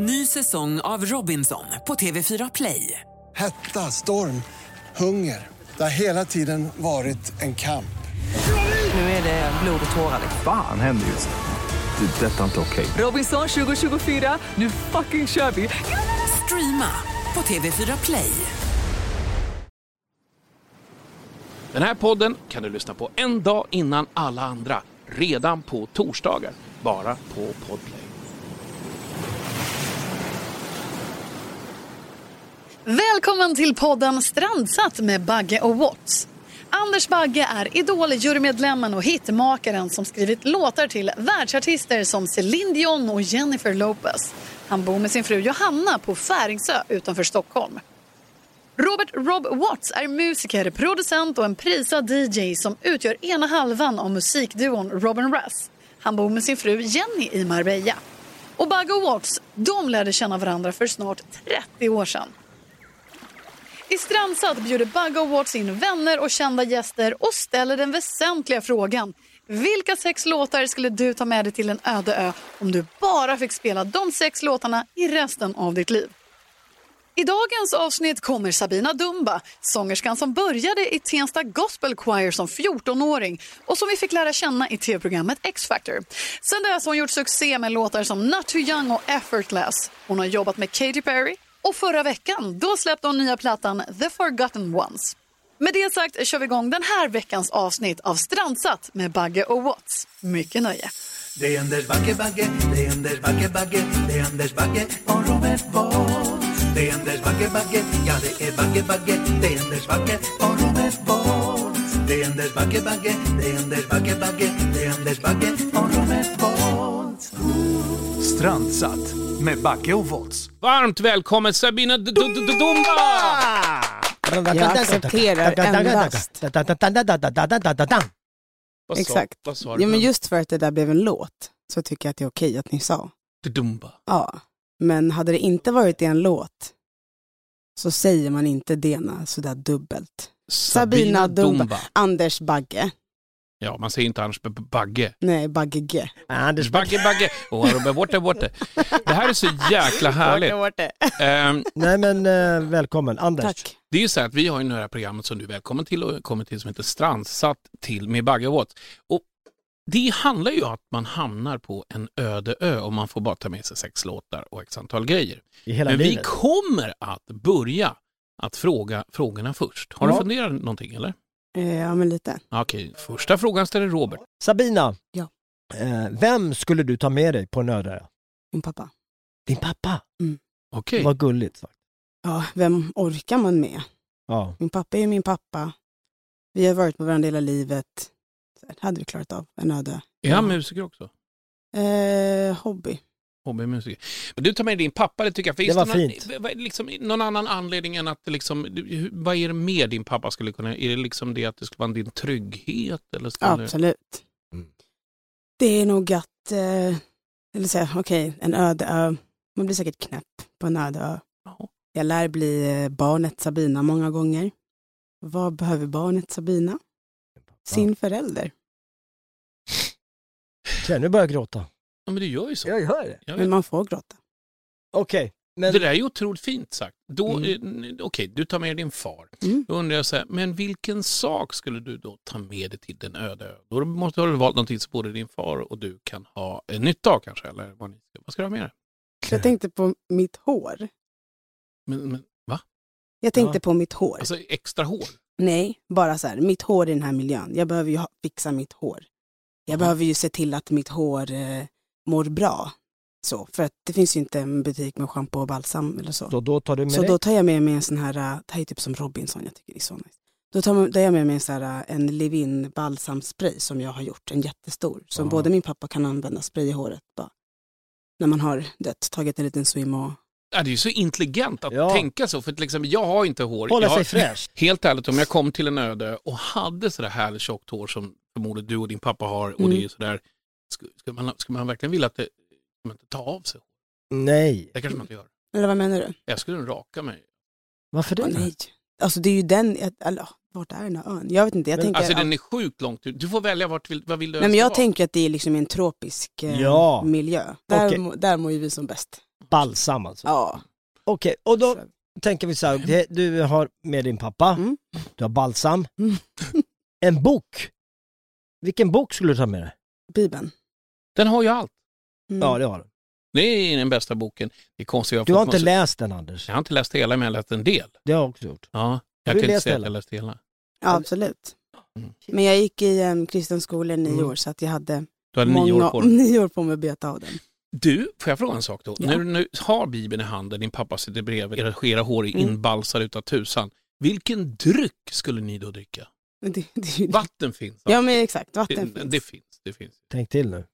Ny säsong av Robinson på TV4 Play. Hetta, storm, hunger. Det har hela tiden varit en kamp. Nu är det blod och tårar. Fan händer just nu. Det. är Detta är inte okej. Robinson 2024, nu fucking kör vi! Streama på TV4 Play. Den här podden kan du lyssna på en dag innan alla andra, redan på torsdagar, bara på Podplay. Välkommen till podden Strandsatt med Bagge och Watts. Anders Bagge är Idol-jurymedlemmen och hitmakaren som skrivit låtar till världsartister som Celine Dion och Jennifer Lopez. Han bor med sin fru Johanna på Färingsö utanför Stockholm. Robert Rob Watts är musiker, producent och en prisad DJ som utgör ena halvan av musikduon Robin Rass. Han bor med sin fru Jenny i Marbella. Och Bagge och Watts, de lärde känna varandra för snart 30 år sedan. I Strandsatt bjuder Bagge Awards in vänner och kända gäster och ställer den väsentliga frågan. Vilka sex låtar skulle du ta med dig till en öde ö om du bara fick spela de sex låtarna i resten av ditt liv? I dagens avsnitt kommer Sabina Dumba, sångerskan som började i Tensta Gospel Choir som 14-åring och som vi fick lära känna i tv-programmet X-Factor. Sen dess har hon gjort succé med låtar som Not Too Young och Effortless. Hon har jobbat med Katy Perry och förra veckan då släppte hon nya plattan The Forgotten Ones. Med det sagt kör vi igång den här veckans avsnitt av Strandsatt med Bagge och Watts. Mycket nöje. Det är Anders Bagge, Bagge, det är Anders Bagge, Bagge, det är Anders Bagge och Robert Bolt. Det är Anders Bagge, Bagge, ja det är Bagge, Bagge, det är Anders Bagge och Robert Bolt. Det är Anders Bagge, Bagge, det är Anders Bagge, Bagge, det är Anders Bagge och Robert Bolt. Strandsatt med Backe och Volts. Varmt välkommen Sabina D- D- D- Dumba! Jag accepterar endast. Exakt. Ja, men just för att det där blev en låt så tycker jag att det är okej att ni sa. Dumba. Ja, men hade det inte varit i en låt så säger man inte Dena sådär dubbelt. Sabina Dumba. Anders Bagge. Ja, man säger inte Anders Bagge. Nej, Bagge G. Anders Bagge, Bagge. Och Robert Borte, Borte. Det här är så jäkla härligt. Ehm, Nej men eh, välkommen, Anders. Tack. Det är ju så att vi har ju det här programmet som du är välkommen till och kommer till som heter Strandsatt till med Bagge och Watts. Och det handlar ju om att man hamnar på en öde ö och man får bara ta med sig sex låtar och x antal grejer. I hela Men vi livet. kommer att börja att fråga frågorna först. Har du Ja. funderat någonting eller? Eh, Ja, men lite. Okej, första frågan ställer Robert. Sabina, Ja. eh, vem skulle du ta med dig på en öde ö? Min pappa. Din pappa? Okej, Vad gulligt sagt. Ja, vem orkar man med? Ja. Min pappa är ju min pappa. Vi har varit med varandra hela livet. Så här, hade vi klarat av en öde. är han musiker också? Eh, hobby. Hobbymusiker. Men du tar med din pappa, det tycker jag. Finns Det var någon, fint. Liksom, någon annan anledning än att liksom, vad är det mer din pappa skulle kunna, är det liksom det att det skulle vara din trygghet? Eller skulle, Absolut. Mm. Det är nog att, eh, eller säga, okej, en öde ö. Man blir säkert knäpp på en öde ö. Ja. Jag lär bli eh, barnet Sabina många gånger. Vad behöver barnet Sabina? Sin förälder. Okej, nu börjar jag gråta. Ja, men det gör ju så. Jag gör det. Jag vet. Men man får gråta. Okej, men Det där är ju otroligt fint sagt. Då, Mm. eh, Okej, du tar med din far. Mm. Då undrar jag så här, men vilken sak skulle du då ta med dig till den öde ö? Då måste du ha valt någonting som både din far och du kan ha eh, nytta av kanske, eller vad, ni, vad ska du ha med dig? Jag tänkte på mitt hår. Men, men, va? Jag tänkte Ja. på mitt hår. Alltså extra hår? Nej, bara så här, mitt hår i den här miljön. Jag behöver ju ha, fixa mitt hår. Jag Ja. behöver ju se till att mitt hår eh, mår bra. Så, för att det finns ju inte en butik med schampo och balsam eller så. så då tar du med Så dig? då tar jag med mig en sån här, äh, det här är typ som Robinson, jag tycker det är så nice. Då tar man- tar jag med mig en, sån här, äh, en Livin balsamspray som jag har gjort, en jättestor. Som Ja. både min pappa kan använda, spray i håret bara. När man har det, tagit en liten swim och... Ja, det är ju så intelligent att Ja. tänka så, för att liksom, jag har inte hår. Hålla jag sig fräsch. Helt ärligt, om jag kom till en öde och hade sådär härligt tjockt hår som förmodligen du och din pappa har och Mm. det är sådär, skulle, skulle, man, skulle man verkligen vilja att det, ska man inte ta av sig? Nej. Det kanske man inte gör. Eller vad menar du? Jag skulle raka mig. Varför det? Åh, nej. Alltså det är ju den, eller vart är den här ön? Jag vet inte, jag Men- tänker... Alltså den är sjukt långt ut. Du får välja vart vill, vad vill du Nej men jag vara? tänker att det är liksom en tropisk eh, Ja. miljö. Där, Okej. må- där mår ju vi som bäst. Balsam alltså. Ja. Okej, och då tänker vi så här, det- du har med din pappa, Mm. du har balsam, Mm. en bok. Vilken bok skulle du ta med dig? Bibeln. Den har ju allt. Mm. Ja, det har du. Det är den bästa boken. Det är konstigt. jag Du har inte massa- läst den Anders? Jag har inte läst hela, men jag har läst en del. Det har jag också gjort. Ja, jag du kan inte säga att hela? jag läst hela. Ja, absolut. Mm. Men jag gick i um, kristen skola i nio Mm. år så att jag hade Du hade nio år på nio år på mig att beta av den. Du, får jag fråga en sak då? Ja. När du nu har Bibeln i handen, din pappa sitter bredvid, era skera hår är Mm. inbalsade utav tusan. Vilken dryck skulle ni då dricka? Det, det, Vatten finns. ja men exakt, vatten det, finns. det finns. Det finns. Tänk till nu.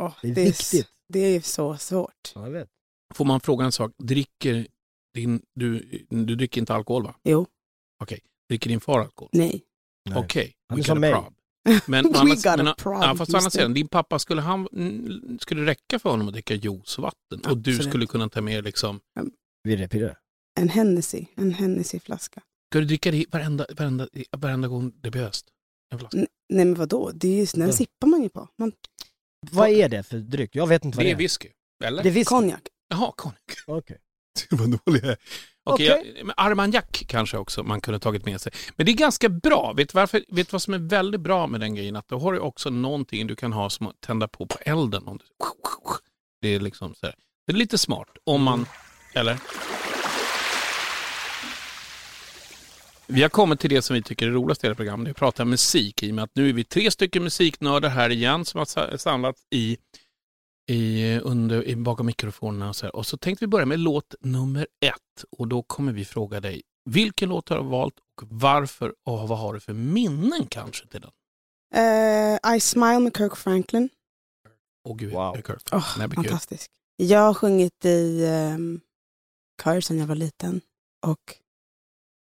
Åh, Det är s- viktigt. Det är så svårt. Ja, jag vet. Får man fråga en sak? Dricker din, du, du dricker inte alkohol va? Jo, Dricker din far alkohol? nej. Okej, Han we got a mig. prob. Men, We andra- got a men, å- problem, ja, fast just det. din pappa, skulle han, mm, skulle det räcka för honom att dricka juicevatten? Och du Absolut. skulle kunna ta med liksom, Virre pirre. En Hennessy, en Hennessy-flaska. ska du dricka det varenda, varenda, varenda gång det behövs? En flaska? N- Nej men vadå, det är ju, den Ja. sippar man ju på. Man, Vad är det för dryck? Jag vet inte vad Det det är är. whisky, eller? Det är whisky. konjak. Jaha, konjak. Okej. Vad dålig jag är. Okej, men Armagnac kanske också man kunde tagit med sig. Men det är ganska bra. Vet du varför, vet du vad som är väldigt bra med den grejen? Att då har du också någonting du kan ha som att tända på på elden. Om du, det är liksom så här. Det är lite smart om man, eller? Vi har kommit till det som vi tycker är roligast i hela programmet, det är att prata musik. I och med att nu är vi tre stycken musiknördar här igen som har sa- samlats i, i, under, i, bakom mikrofonerna. Och så, här. och så tänkte vi börja med låt nummer ett. Och då kommer vi fråga dig, vilken låt har du valt och varför och vad har du för minnen kanske till den? Eh, I Smile med Kirk Franklin. Åh gud, Wow. det Kurt? Oh, Nej, men gud. fantastisk. Jag har sjungit i um, kör sedan jag var liten. Och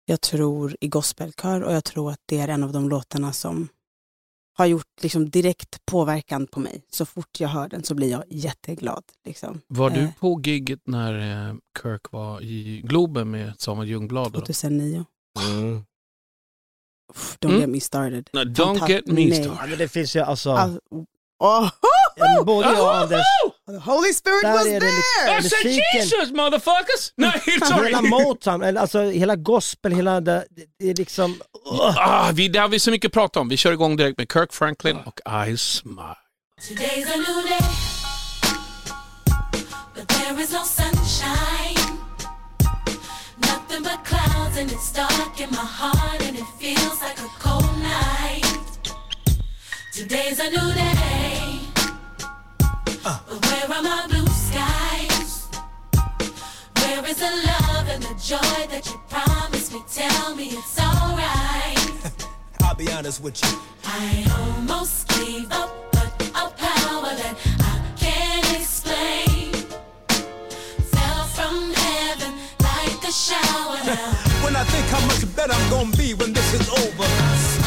jag tror i gospelkör och jag tror att det är en av de låtarna som har gjort liksom, direkt påverkan på mig. Så fort jag hör den så blir jag jätteglad. Liksom. Var du Eh, på gigget när eh, Kirk var i Globen med Samuel Ljungblad? då? 2009. Mm. Don't Mm. get me started. Nej, don't Fantast- get me nej. Ja, started. men det finns ju alltså, All, oh, ja, både jag och Anders, the Holy Spirit Där was är det there! I said Jesus motherfuckers! Nej, sorry! hela Motown, eller alltså hela gospel, hela det, det är liksom, uh, Ah, vi, det har vi så mycket att prata om. Vi kör igång direkt med Kirk Franklin och I Smile. Today's a new day, but there is no sunshine. Nothing but clouds, and it's dark in my heart, and it feels like a cold night. Today's a new day, but where are my blue skies? Where is the love and the joy that you promised me? Tell me it's alright. I'll be honest with you. I almost gave up, but a power that I can't explain fell from heaven like a shower. When I think how much better I'm gonna be when this is over.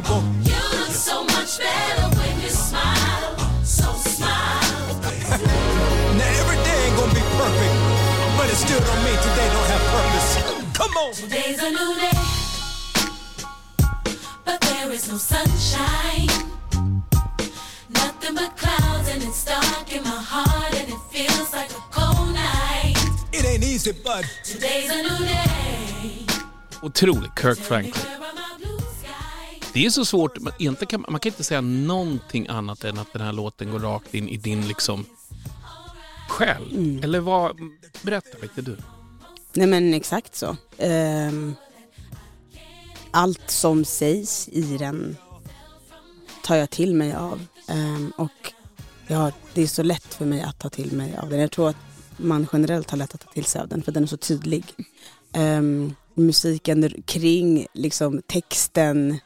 People. You look so much better when you smile. So smile. Now every day ain't gonna be perfect, but it still don't mean today don't have purpose. Come on. Today's a new day, but there is no sunshine. Nothing but clouds, and it's dark in my heart, and it feels like a cold night. It ain't easy, but Today's a new day. Otrolig Kirk Franklin. Det är så svårt, man, kan, man kan inte säga någonting annat än att den här låten går rakt in i din liksom själ. Eller vad, berätta lite du. Nej men exakt så. Ehm, allt som sägs i den tar jag till mig av. Ehm, och ja, det är så lätt för mig att ta till mig av den. Jag tror att man generellt har lätt att ta till sig av den för den är så tydlig. Ehm, musiken kring liksom, texten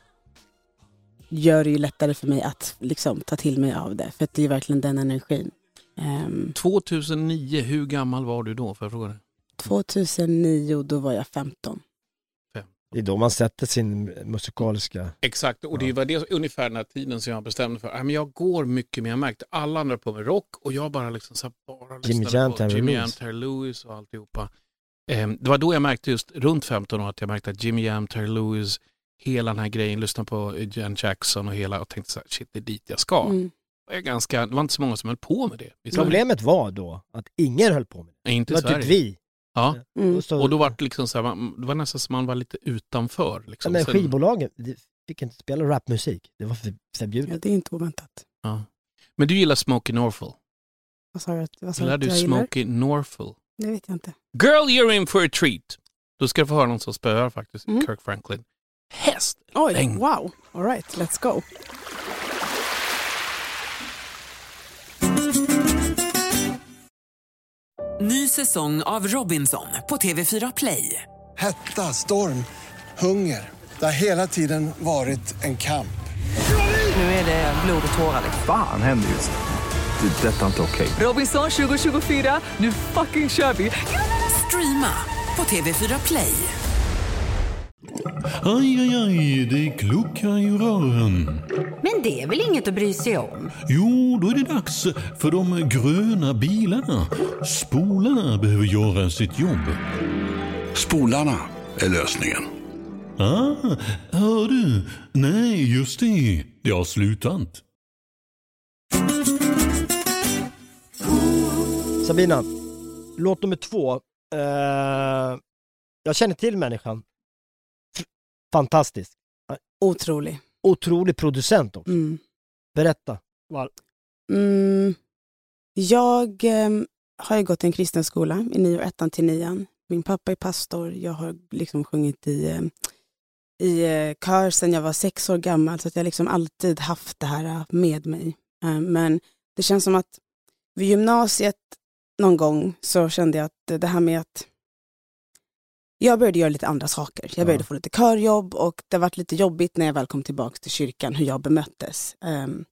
gör det ju lättare för mig att liksom, ta till mig av det. För att det är verkligen den energin. Ehm, 2009, hur gammal var du då? För jag fråga dig? 2009 då var jag 15. Det är då man sätter sin musikaliska... Exakt, och det var det, ungefär den här tiden som jag bestämde för. Men jag går mycket mer, jag märkte alla andra på med rock och jag bara liksom så här, bara Jimmy lyssnade Jam, på Jimmy Jam, Lewis. Terry Lewis och alltihopa. Ehm, det var då jag märkte just runt 15 år att jag märkte att Jimmy Jam, Terry Lewis, hela den här grejen, lyssna på Jan Jackson och hela och tänkte så här, shit det är dit jag ska. Mm. Jag är ganska, det var inte så många som höll på med det. Problemet var då att ingen höll på med det. Inte Det var typ Sverige. vi. Ja, Mm. Och, så, och då var det liksom så här, man, det var nästan som man var lite utanför. Liksom. men skivbolagen fick inte spela rapmusik. Det var för, Ja, förbjudet. det är inte oväntat. ja. Men du gillar Smokey Norfolk? Vad sa du vad sa du Gillar du? Smokey Norfolk? Det vet jag inte. Girl, you're in for a treat. Då ska du få höra någon som spöar faktiskt, Mm. Kirk Franklin. Häst! Oj, Längd. wow. All right, let's go. Ny säsong av Robinson på TV4 Play. Hetta, storm, hunger. Det har hela tiden varit en kamp. Nu är det blod och tårar. liksom. Fan händer just nu. Det. är Detta är inte okej. Robinson 2024, nu fucking kör vi! Streama på TV4 Play. Aj, aj, aj, det kluckar i rören. Men det är väl inget att bry sig om? Jo, då är det dags för de gröna bilarna. Spolarna behöver göra sitt jobb. Spolarna är lösningen. Ah, hör du? Nej, just det. Det har slutat. Sabina, låt nummer två. Eh, jag känner till människan. Fantastisk. Otrolig. Otrolig producent också. Mm. Berätta. Mm. Jag ehm, har ju gått i en kristen skola i nio, ettan till nian. Min pappa är pastor. Jag har liksom sjungit i, ehm, i eh, kör sedan jag var sex år gammal. Så att jag liksom alltid haft det här eh, med mig. Eh, men det känns som att vid gymnasiet någon gång så kände jag att det här med att jag började göra lite andra saker. Jag började Ja. få lite körjobb och det var lite jobbigt när jag väl kom tillbaka till kyrkan hur jag bemöttes. Ehm,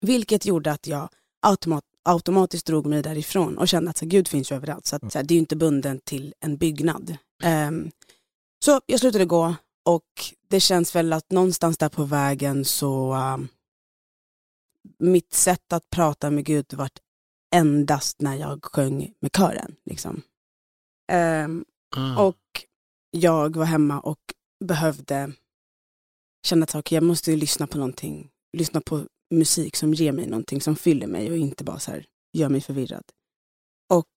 vilket gjorde att jag automat, automatiskt drog mig därifrån och kände att så, Gud finns ju överallt. Så, att, så här, det är ju inte bunden till en byggnad. Ehm, så jag slutade gå och det känns väl att någonstans där på vägen så ehm, mitt sätt att prata med Gud vart endast när jag sjöng med kören. Liksom. Ehm, Ah. och jag var hemma och behövde känna att okay, jag måste lyssna på någonting, lyssna på musik som ger mig någonting, som fyller mig och inte bara så här, gör mig förvirrad. Och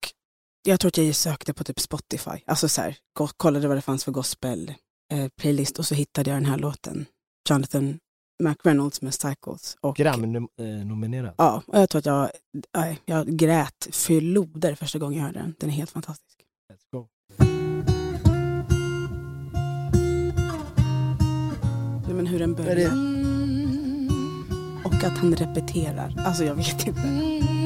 jag tror att jag sökte på typ Spotify, alltså så här, kollade vad det fanns för gospel eh, playlist och så hittade jag den här låten, Jonathan McReynolds med Cycles. Och, Grammy-nominerad. Ja, och jag tror att jag, nej, jag grät floder första gången jag hörde den. Den är helt fantastisk. Men hur den börjar. Och att han repeterar. Alltså jag vet inte.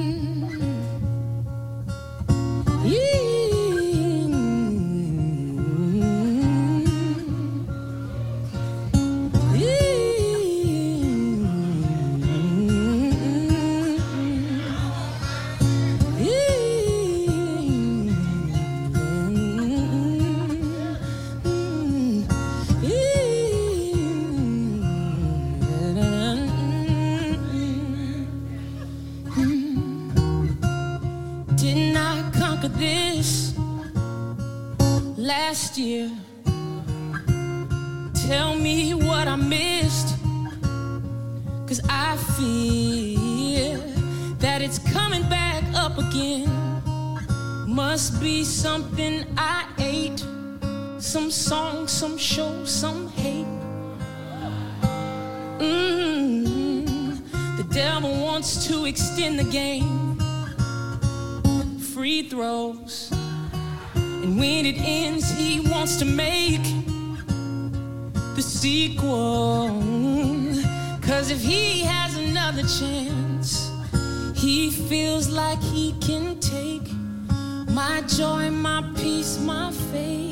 Some song, some show, some hate. Mm, the devil wants to extend the game free throws. And when it ends, he wants to make the sequel. Cause if he has another chance, he feels like he can take my joy, my peace, my faith.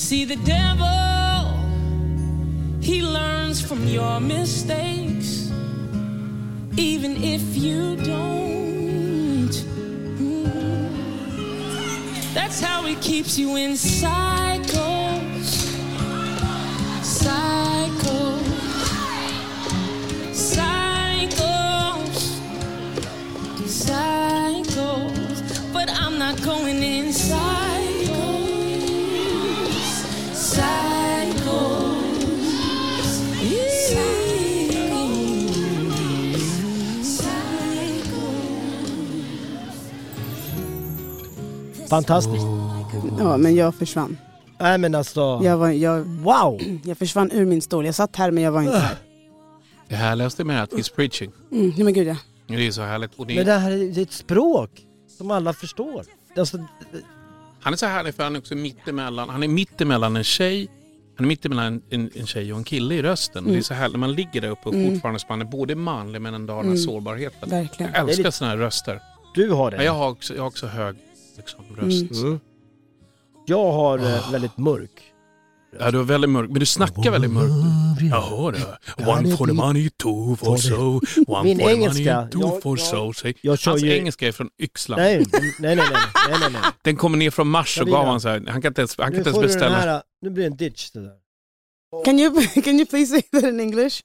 See, the devil, he learns from your mistakes, even if you don't. Mm. That's how he keeps you in cycles. Cycles. Cycles. Cycles. But I'm not going inside. Fantastiskt. Ja, men jag försvann. Nej men alltså, Jag, var, jag, wow! jag försvann ur min stol. Jag satt här men jag var inte här. Det härligaste med att he's preaching. Mm, nej men gud ja. Det är så härligt. Och det Men det här är det är ett språk som alla förstår. Alltså, Han är så härlig för han är också mittemellan. Han är mittemellan en tjej, han är mittemellan en, en, en tjej och en kille i rösten. Det är så härligt när man ligger där uppe och Mm. fortfarande är både manlig men ändå har den här Mm. sårbarheten. Verkligen. Jag älskar lite- såna här röster. du har det. Men jag har också, jag har också hög liksom, röst. Mm. Jag har eh, väldigt mörk. Ja, du är väldigt mörk, men du snackar väldigt mörkt. Jag hör det. One for the money, two for so. One Min for the engelska, money, two jag- for jag- so. Jag kör Hans ju... engelska är från Yxland. Nej, nej, nej, nej, nej, nej, nej. Den kommer ner från Mars och gav han så här. Han kan inte ens, han kan Nu inte ens beställa. här, nu blir det en ditch det där. Can you, can you please say that in English?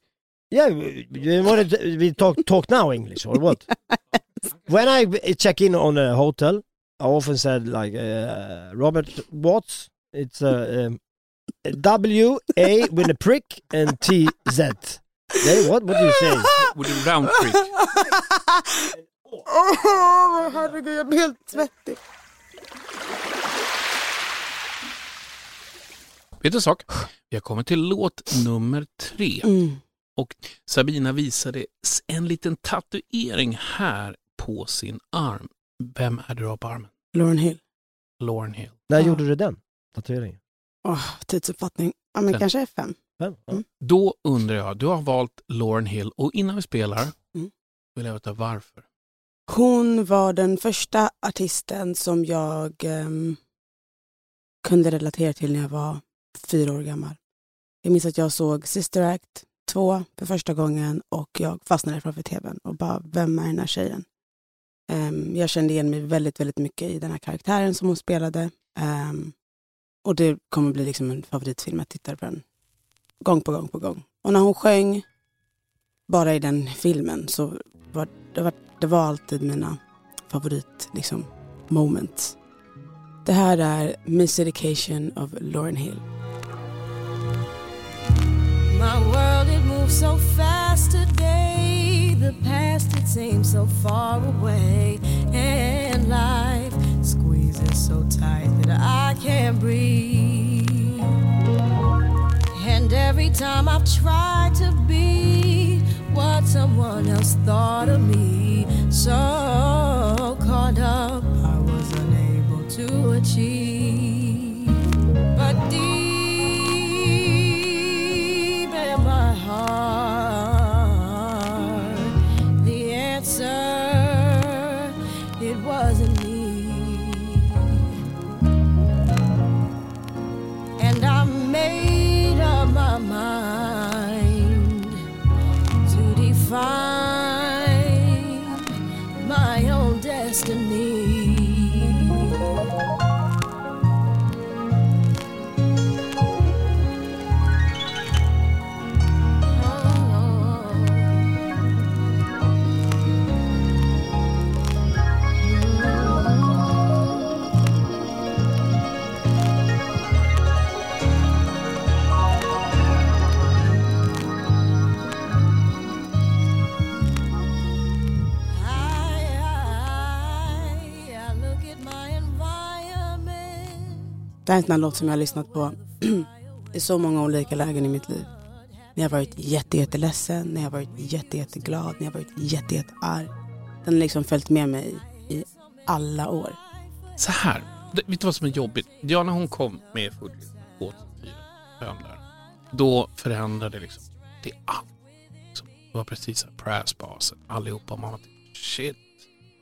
Yeah, you want to, we talk, talk now English or what? when I check in on a hotel, I often said like uh, Robert Watts. It's a um, W A with a prick and T Z. Hey, what? What do you say? With a round trick. Åh herregud, jag blir helt svettig. Vet du en sak? Vi har kommit till låt nummer tre. Mm. Och Sabina visade en liten tatuering här på sin arm. Vem är det du har på armen? Lauren Hill. Lauren Hill. När Ja. gjorde du den tatueringen? Åh, tidsuppfattning. Ja men kanske fem. Fem? Ja. Mm. Då undrar jag, du har valt Lauren Hill och innan vi spelar Mm. vill jag veta varför. Hon var den första artisten som jag ehm, kunde relatera till när jag var fyra år gammal. Jag minns att jag såg Sister Act 2 för första gången och jag fastnade framför tvn och bara, vem är den här tjejen? Ehm, jag kände igen mig väldigt, väldigt mycket i den här karaktären som hon spelade. Ehm, och det kommer bli liksom en favoritfilm, jag tittar på den gång på gång på gång. Och när hon sjöng bara i den filmen så var det, var, det var alltid mina favorit liksom, moments. Det här är Miss Education of Lauren Hill. My world it moves so fast today. The past it seems so far away, and life squeezes so tight that I can't breathe. And every time I've tried to be what someone else thought of me, so caught up I was unable to achieve. Det här är en sån låt som jag har lyssnat på i så många olika lägen i mitt liv. När jag har varit jätte, jätteledsen, när jag har varit jätte, jätteglad, när jag har varit jätte, jättearg. Den har liksom följt med mig i alla år. Så här, vet du vad som är jobbigt? Ja, när hon kom med 42 2004, fem där, då förändrade liksom det allt. Liksom, det var precis så här Prass-basen, allihopa. Man var typ shit.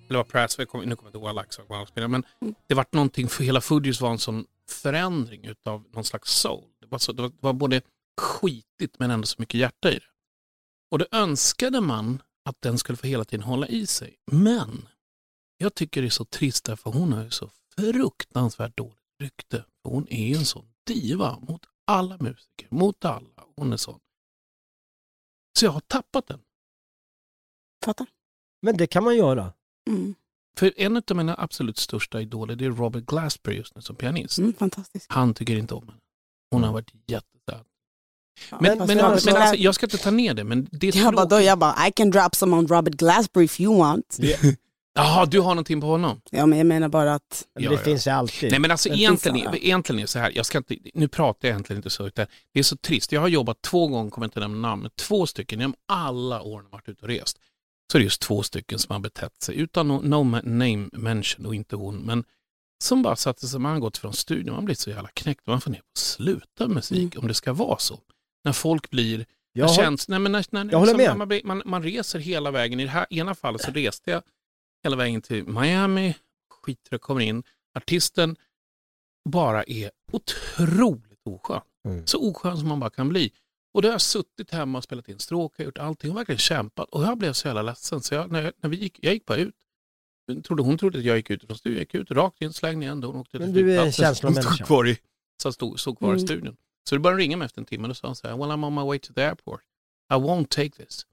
Eller var Prass, nu kommer jag inte ihåg alla men det var någonting, för hela Fudgies var en sån förändring utav någon slags soul. Det var, så, det var, det var både skitigt men ändå så mycket hjärta i det. Och då önskade man att den skulle få hela tiden hålla i sig. Men jag tycker det är så trist därför hon har ju så fruktansvärt dåligt rykte. Hon är ju en sån diva mot alla musiker, mot alla. Hon är sån. Så jag har tappat den. Fattar? Men det kan man göra. Mm. För en av mina absolut största idoler det är Robert Glasper just nu som pianist. Mm, fantastiskt. Han tycker inte om henne. Hon har varit jättesöt. Ja, Men, men, jag- men alltså, jag ska inte ta ner det, men det är Jag bara, då, jag bara, I can drop some on Robert Glasper if you want. Jaha, du har någonting på honom? Ja, men jag menar bara att... Ja, det ja. finns ju alltid. Nej men alltså Det egentligen, finns, ja. egentligen är det så här, jag ska inte, nu pratar jag egentligen inte så, utan det är så trist. Jag har jobbat två gånger, kommer inte nämna namn, men två stycken genom alla år när jag varit ute och rest. Så är det just två stycken som har betett sig utan no, no name mention och inte hon, men som bara satte sig, man har gått från studion, man blir så jävla knäckt, man får ner på att sluta musik om det ska vara så. När folk blir, Jag har- känns, nej men när, när, Jag håller liksom, med. Man, man, man reser hela vägen, i det här ena fallet så reste jag hela vägen till Miami, skiter och kommer in, artisten bara är otroligt oskön. Mm. Så oskön som man bara kan bli. Och då har jag suttit hemma och spelat in stråkar, gjort allting och verkligen kämpat. Och jag blev så jävla ledsen. Så jag, när, jag, när vi gick, jag gick bara ut. Jag Trodde, hon trodde att jag gick ut från studion. Jag gick ut rakt in, slängde igen dörren och åkte till Men du är en flygplatsen. känslomänniska. Hon stod kvar i, så stod, stod kvar i Mm. studion. Så det började ringa mig efter en timme och då sa hon så här, well I'm on my way to the airport. I won't take this.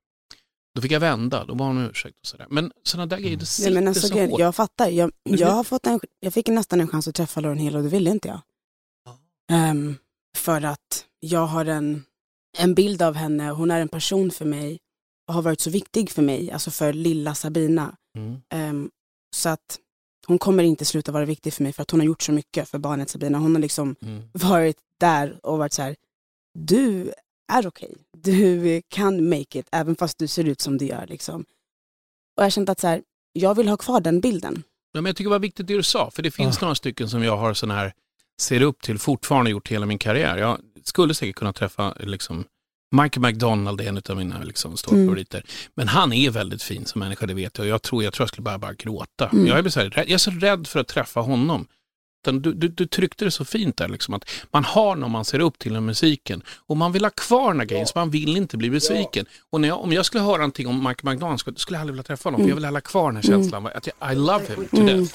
Då fick jag vända, då bad hon om ursäkt och sådär. Men sådana där grejer, det sitter Nej, men alltså, så grejen- hårt. jag fattar. Jag, jag, har fått en, jag fick nästan en chans att träffa Lauren Hill och det ville inte jag. Ehm, för att jag har en, en bild av henne, hon är en person för mig och har varit så viktig för mig, alltså för lilla Sabina. Mm. Ehm, så att hon kommer inte sluta vara viktig för mig för att hon har gjort så mycket för barnet Sabina. Hon har liksom Mm. varit där och varit så här, du är okej, du kan make it även fast du ser ut som du gör. Liksom. Och jag har känt att så här, jag vill ha kvar den bilden. Ja, men jag tycker det var viktigt det du sa, för det finns några stycken som jag har sån här, ser upp till fortfarande gjort hela min karriär. Jag skulle säkert kunna träffa liksom, Michael McDonald är en av mina liksom, stora Mm. favoriter. Men han är väldigt fin som människa, det vet jag. Jag tror jag, tror jag skulle bara, bara gråta. Mm. Jag, är så här, jag är så rädd för att träffa honom. Du, du, du tryckte det så fint där, liksom, att man har någon man ser upp till i musiken och man vill ha kvar den här grejen, så man vill inte bli besviken. Och när jag, om jag skulle höra någonting om Michael McDonald skulle, jag aldrig vilja träffa honom, för jag vill hålla kvar den här Mm. känslan, att jag, I love him to Mm. death.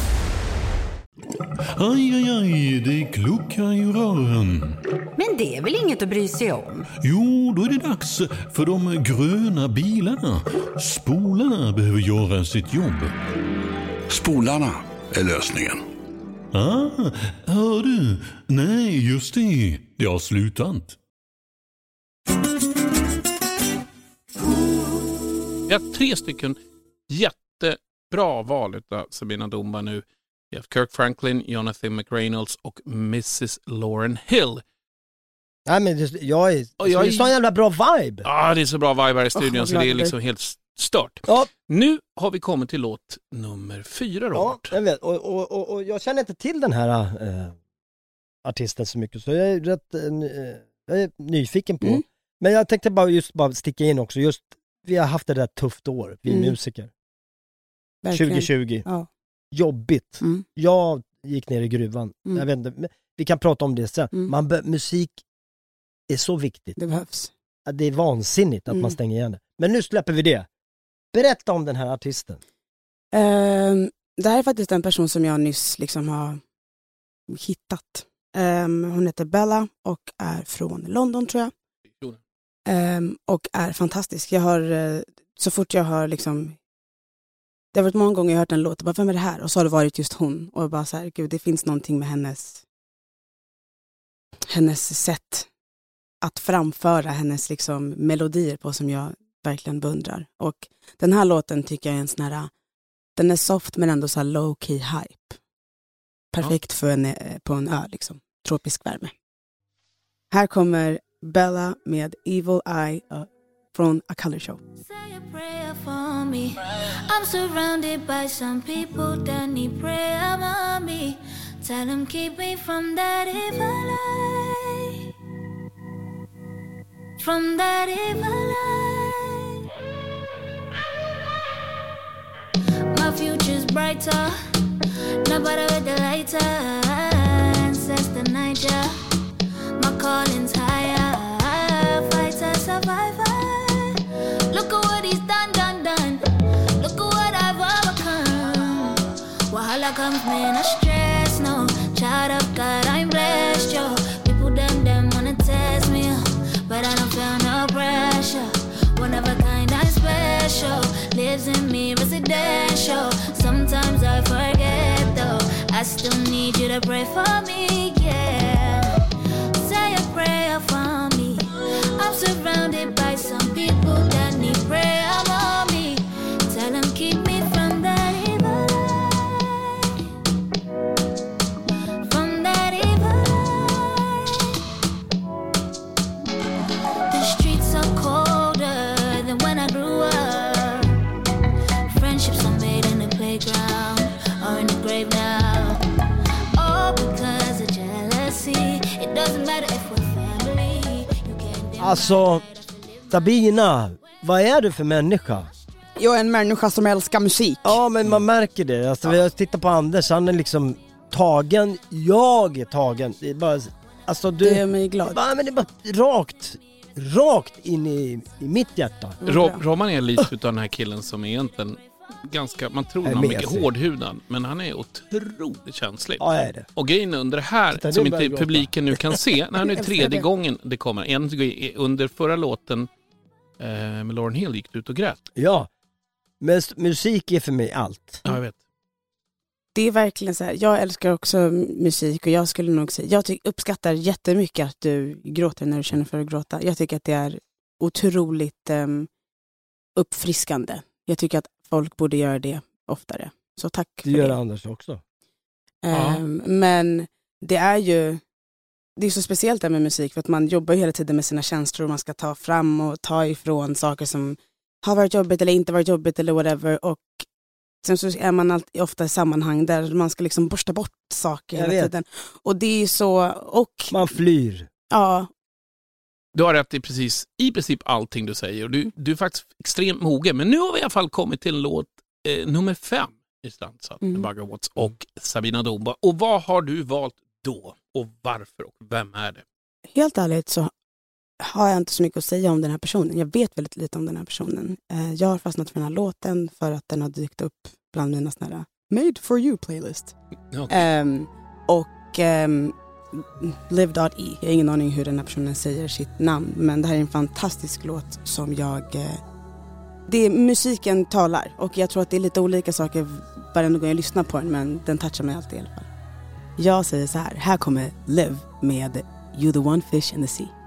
Aj, aj, aj, det kluckar i rören. Men det är väl inget att bry sig om? Jo, då är det dags för de gröna bilarna. Spolarna behöver göra sitt jobb. Spolarna är lösningen. Ah, hör du? Nej, just det. Det har slutat. Vi har tre stycken jättebra val av Sabina Dumba nu. Vi har Kirk Franklin, Jonathan McReynolds och Mrs Lauren Hill. Nej men det, jag är, Och jag det är är- så en jävla bra vibe. Ah, det är så bra vibe här i studion vad så det är liksom helt stört. Ja. Nu har vi kommit till låt nummer fyra, Ja, Robert. jag vet. Och, och, och, och jag känner inte till den här äh, artisten så mycket så jag är rätt äh, jag är nyfiken på. Mm. Men jag tänkte bara just bara sticka in också, just vi har haft ett rätt tufft år, vi Mm. musiker. Verkligen. 2020. Ja. Jobbigt. Mm. Jag gick ner i gruvan. Mm. Jag vet inte, vi kan prata om det sen. Mm. Man be- musik är så viktigt. Det behövs. Det är vansinnigt att Mm. man stänger igen det. Men nu släpper vi det. Berätta om den här artisten. Ehm, det här är faktiskt en person som jag nyss liksom har hittat. Ehm, hon heter Bella och är från London tror jag. Ehm, och är fantastisk. Jag har, eh, så fort jag har liksom, det har varit många gånger jag hört en låt och bara, vem är det här? Och så har det varit just hon. Och bara så här, gud det finns någonting med hennes, hennes sätt att framföra hennes liksom melodier på som jag verkligen beundrar. Och den här låten tycker jag är en sån här, den är soft men ändå så här low key hype. Perfekt för en, på en ö liksom, tropisk värme. Här kommer Bella med Evil Eye uh, från A Color Show. Say a prayer for me. I'm surrounded by some people that need prayer, mommy. Tell them keep me from that evil eye. From that evil eye. My future's brighter. Nobody with the lighter. Ancestor Niger. My calling's higher. Fighter, survivor. Overcome. Wahala comes, man, I stress. No, child of God, I'm blessed. yo. People them them wanna test me, uh, but I don't feel no pressure. One of a kind, I'm special. Lives in me, residential. Sometimes I forget though. I still need you to pray for me, yeah. Say a prayer for me. I'm surrounded by some people that need prayer Alltså, Sabina, vad är du för människa? Jag är en människa som älskar musik. Ja men man märker det, alltså vi har tittat på Anders, han är liksom tagen, jag är tagen. Det är bara, alltså du... Det gör mig glad. Ja, men det är bara rakt, rakt in i, i mitt hjärta. Rob, Robban är lite utav den här killen som egentligen ganska, man tror han är mycket hårdhudad, men han är otroligt känslig. Ja, är det. Och grejen under det här, Titta, som inte publiken nu kan se, när nu är tredje gången det kommer, en, under förra låten eh, med Lauren Hill gick du ut och grät. Ja, men musik är för mig allt. Ja, jag vet. Det är verkligen så här, jag älskar också musik och jag skulle nog säga, jag uppskattar jättemycket att du gråter när du känner för att gråta. Jag tycker att det är otroligt um, uppfriskande. Jag tycker att folk borde göra det oftare. Så tack Det för gör det. Anders också. Ehm, Men det är ju det är så speciellt det med musik för att man jobbar hela tiden med sina känslor och man ska ta fram och ta ifrån saker som har varit jobbigt eller inte varit jobbigt eller whatever. Och sen så är man alltid, ofta i sammanhang där man ska liksom borsta bort saker hela tiden. Och det är ju så, och Man flyr. ja, Du har rätt i precis, i princip allting du säger och du, du är faktiskt extremt mogen. Men nu har vi i alla fall kommit till låt eh, nummer fem i Strandsatt Mm. med Bagger Watts och Sabina Domba. Och vad har du valt då? Och varför? Och vem är det? helt ärligt så har jag inte så mycket att säga om den här personen. Jag vet väldigt lite om den här personen. Eh, Jag har fastnat för den här låten för att den har dykt upp bland mina här Made for you playlist. Okej. Ehm, och um, Live.e, jag har ingen aning hur den här personen säger sitt namn, men det här är en fantastisk låt som jag... Eh, det är, musiken talar och jag tror att det är lite olika saker varenda gång jag lyssnar på den, men den touchar mig alltid i alla fall. Jag säger så här, här kommer Live med You the one fish in the sea.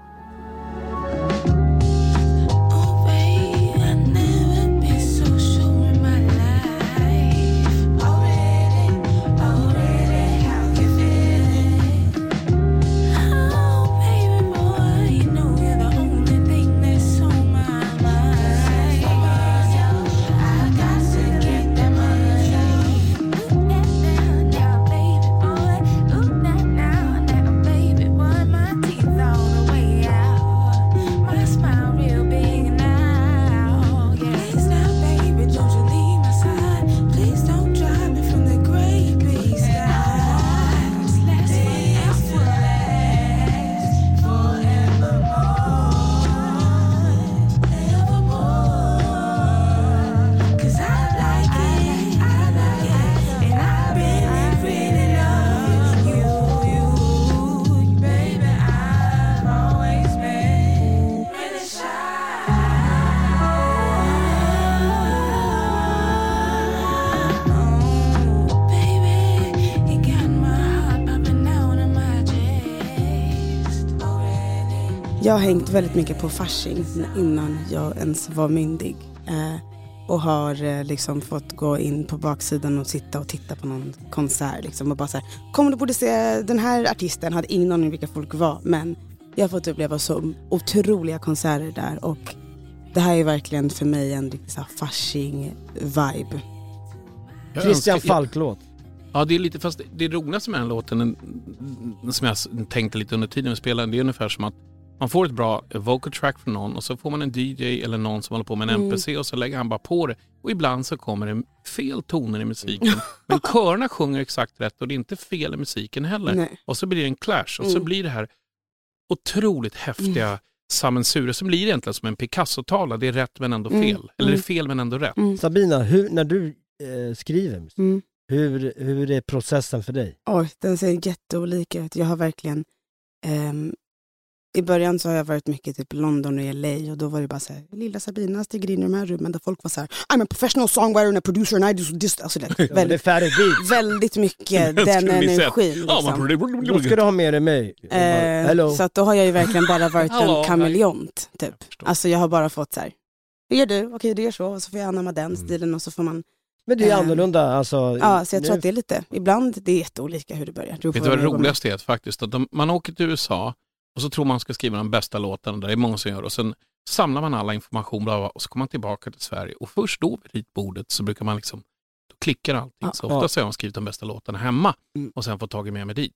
Har hängt väldigt mycket på Fasching innan jag ens var myndig. Eh, och har eh, liksom fått gå in på baksidan och sitta och titta på någon konsert. Liksom, och bara så här, kom du borde se den här artisten, hade ingen aning vilka folk var. Men jag har fått uppleva så otroliga konserter där. Och det här är verkligen för mig en riktig Fasching-vibe. Jag Christian Falk-låt. Ja, det är lite, fast det roligaste med den låten, som jag tänkte lite under tiden vi spelade, det är ungefär som att man får ett bra vocal track från någon och så får man en DJ eller någon som håller på med en Mm. NPC och så lägger han bara på det. Och ibland så kommer det fel toner i musiken. Men körerna sjunger exakt rätt och det är inte fel i musiken heller. Nej. Och så blir det en clash och så Mm. blir det här otroligt häftiga sammelsurier som blir egentligen som en Picasso-tavla. Det är rätt men ändå fel. Mm. Eller det är Mm. fel men ändå rätt. Mm. Sabina, hur, när du eh, skriver musik, Mm. hur, hur är processen för dig? Oj, den ser jätteolika ut. Jag har verkligen ehm, i början så har jag varit mycket typ London och LA och då var det bara så här, lilla Sabina stiger in i de här rummen där folk var så här, I'm a professional songwriter and a producer and I do this. Alltså det, Ja, det är väldigt, väldigt mycket Den energin. Liksom. Då ska du ha med dig mig. Eh, Hello. så att då har jag ju verkligen bara varit en kameleont. Typ. Alltså jag har bara fått så här, hur gör du? Okej du gör så, och så får jag anamma den stilen och så får man Men det är eh, annorlunda. Alltså, Ja, så jag tror att det är lite, ibland det är jätteolika hur det börjar. Vet du vad det roligaste är? Faktiskt, att de, man åker till USA och så tror man ska skriva de bästa låtarna, där det är många som gör, och sen samlar man alla information bla, bla, och så kommer man tillbaka till Sverige och först då vid ritbordet så brukar man liksom, då klickar allting. Så Ja. ofta så har man skrivit de bästa låtarna hemma och sen fått tag i med mig dit.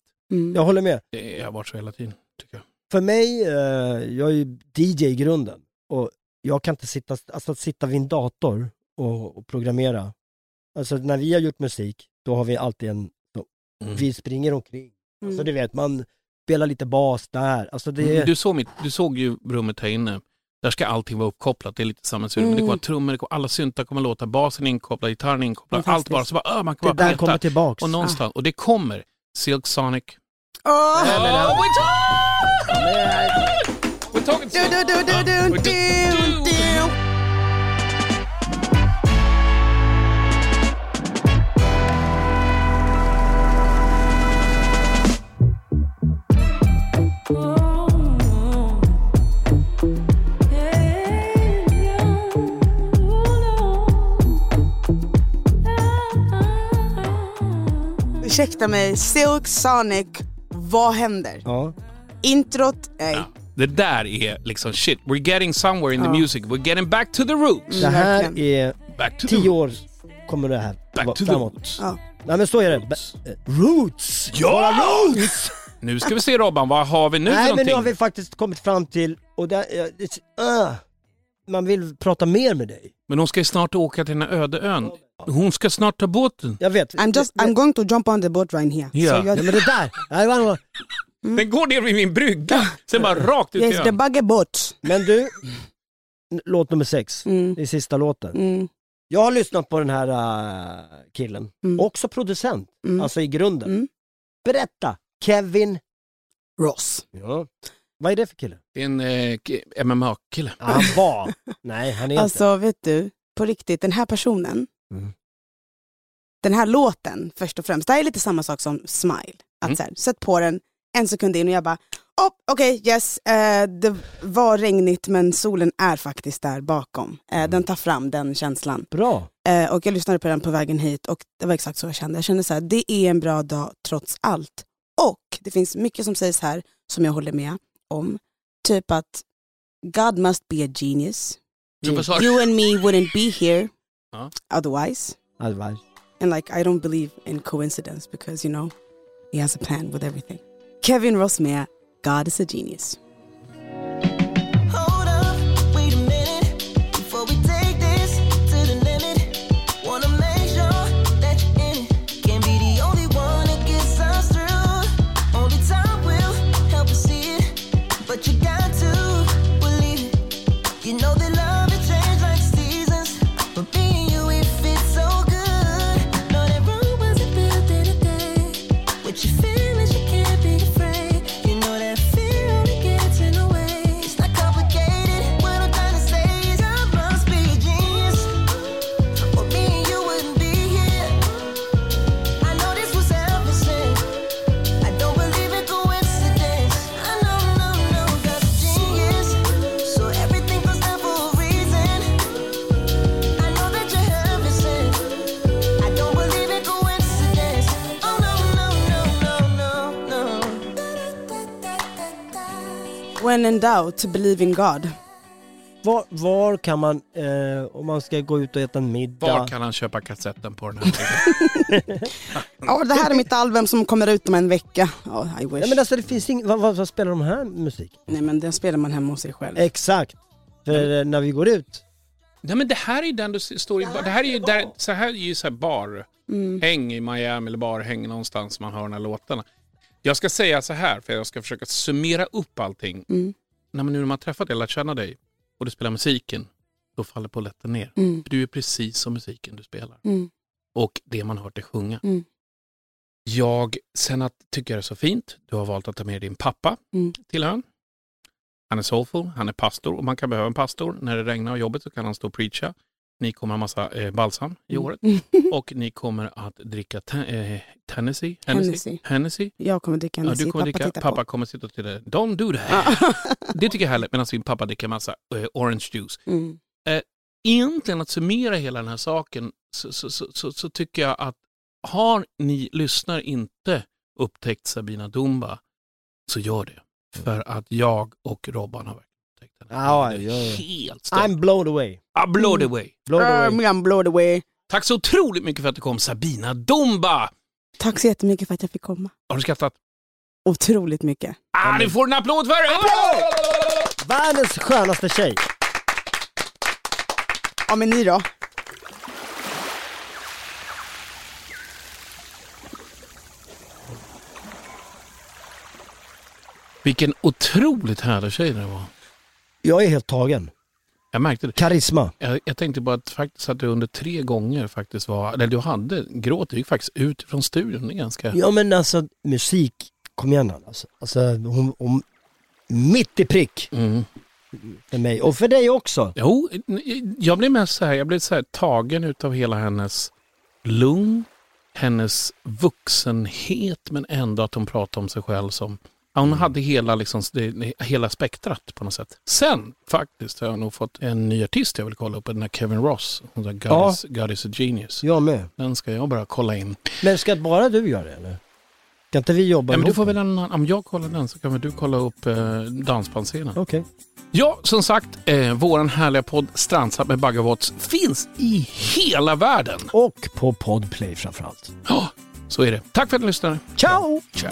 Jag håller med. Det har varit så hela tiden, tycker jag. För mig, eh, jag är ju DJ i grunden och jag kan inte sitta, alltså att sitta vid en dator och, och programmera. Alltså när vi har gjort musik, då har vi alltid en, så, Mm. vi springer omkring. Mm. Så du vet, man spelar lite bas där. Alltså det är, Du, såg mitt, du såg ju rummet här inne. Där ska allting vara uppkopplat, det är lite sammelsurium. Mm. Det kommer trummor, det kommer, alla syntar kommer låta, basen inkopplad, gitarren inkopplad, allt bara så bara, ah, man kan Det bara där peta. kommer tillbaks. Och någonstans, och det kommer. Silk Sonic. Men han- We're talking Ursäkta mig, Silk Sonic, vad händer? Ja. Introt, nej. Det där är liksom shit, we're getting somewhere in the Ja. music, we're getting back to the roots. det här är Back to the tio år kommer det här Back to the framåt. roots. Ja. Nej men så är det. Eh, Roots! Ja! Våra roots! Nu ska vi se Robban, vad har vi nu för Nej men någonting? nu har vi faktiskt kommit fram till, och det, det, uh, man vill prata mer med dig. Men hon ska ju snart åka till den här öde ön. Hon ska snart ta båten. Jag vet. I'm just, I'm going to jump on the boat right here. Ja. Jag, Ja, men det där, Nej, det var- Den går ner vid min brygga, sen bara rakt ut i yes, the ön. buggy boat. Men du, n- låt nummer sex, Mm. det är sista låten. Mm. Jag har lyssnat på den här äh, killen, Mm. också producent, Mm. alltså i grunden. Mm. Berätta, Kevin Ross. Ja. Vad är det för kille? Det är en eh, MMA-kille. Ja, han var. Nej, han är inte. Alltså vet du, på riktigt, den här personen, Mm. den här låten först och främst, det här är lite samma sak som Smile. Att Mm. så här, sätt på den en sekund in och jag bara, oh, okej yes, eh, det var regnigt men solen är faktiskt där bakom. Eh, Den tar fram den känslan. Bra. Eh, och jag lyssnade på den på vägen hit och det var exakt så jag kände. Jag kände så här, det är en bra dag trots allt. Och det finns mycket som sägs här som jag håller med om. Typ att God must be a genius. Du? You and me wouldn't be here Ja. otherwise. Otherwise. And like I don't believe in coincidence because you know he has a plan with everything. Kevin Ross med God is a genius. In doubt, believe in God. Var, var kan man, eh, om man ska gå ut och äta en middag? Var kan han köpa kassetten på den här? Ja, det här är mitt album som kommer ut om en vecka. Ja, I wish. Nej men alltså det finns ing, vad, vad, vad spelar de här musik? Nej men den spelar man hemma hos sig själv. Exakt. För eh, när vi går ut, Nej men det här är ju den du står i, bar- det här är ju där, så här är ju så här bar, Mm. häng i Miami eller barhäng någonstans man hör de här låtarna. Jag ska säga så här, för jag ska försöka summera upp allting. Mm. När man nu när man träffat dig, lärt känna dig och du spelar musiken, då faller polletten ner. Mm. För du är precis som musiken du spelar. Mm. Och det man hört dig sjunga. Mm. Jag sen att tycker det är så fint. Du har valt att ta med din pappa Mm. till ön. Han är soulful, han är pastor och man kan behöva en pastor. När det regnar och jobbet så kan han stå och preacha. Ni kommer ha massa eh, balsam i Mm. året och ni kommer att dricka te- eh, Tennessee. Hennessy. Hennessy. Jag kommer dricka Ja, Hennessy, du kommer pappa dricka, pappa på. kommer sitta till det. Don't do that. det tycker jag är härligt medan min pappa dricker massa eh, orange juice. Mm. Eh, egentligen att summera hela den här saken så, så, så, så, så tycker jag att har ni lyssnar inte upptäckt Sabina Dumba så gör det. För att jag och Robban har henne. Ja. Helt stört. I'm blown away. Ah, blown away. Blown away. Mm, I'm blown away. Tack så otroligt mycket för att du kom Sabina Dumba! Tack så jättemycket för att jag fick komma. Har du skrattat? Otroligt mycket. Ah, du får en applåd för det! Världens skönaste tjej. Ja men ni då? Vilken otroligt härlig tjej det var. Jag är helt tagen. Jag märkte det. Karisma. Jag, jag tänkte bara att faktiskt att du under tre gånger faktiskt var, eller du hade gråt, du gick faktiskt ut från studion. Det är ganska... Ja men alltså musik, kom igen alltså. alltså hon, hon, mitt i prick Mm. för mig och för dig också. Jo, jag blev mest så här, jag blev så här tagen utav hela hennes lugn, hennes vuxenhet men ändå att hon pratade om sig själv som hon hade hela, liksom, det, hela spektrat på något sätt. Sen faktiskt har jag nog fått en ny artist jag vill kolla upp, den där Kevin Ross. Hon sa God, Ja. is, God is a genius. Jag med. Den ska jag bara kolla in. Men ska bara du göra det eller? Kan inte vi jobba Ja, men du får väl en, om jag kollar den så kan väl du kolla upp eh, dansbandsscenen. Okej. Ja, som sagt, eh, våran härliga podd Strandsatt med Bagge Watts finns i hela världen. Och på Podplay framförallt. Ja, så är det. Tack för att ni lyssnade. Ciao! Ciao!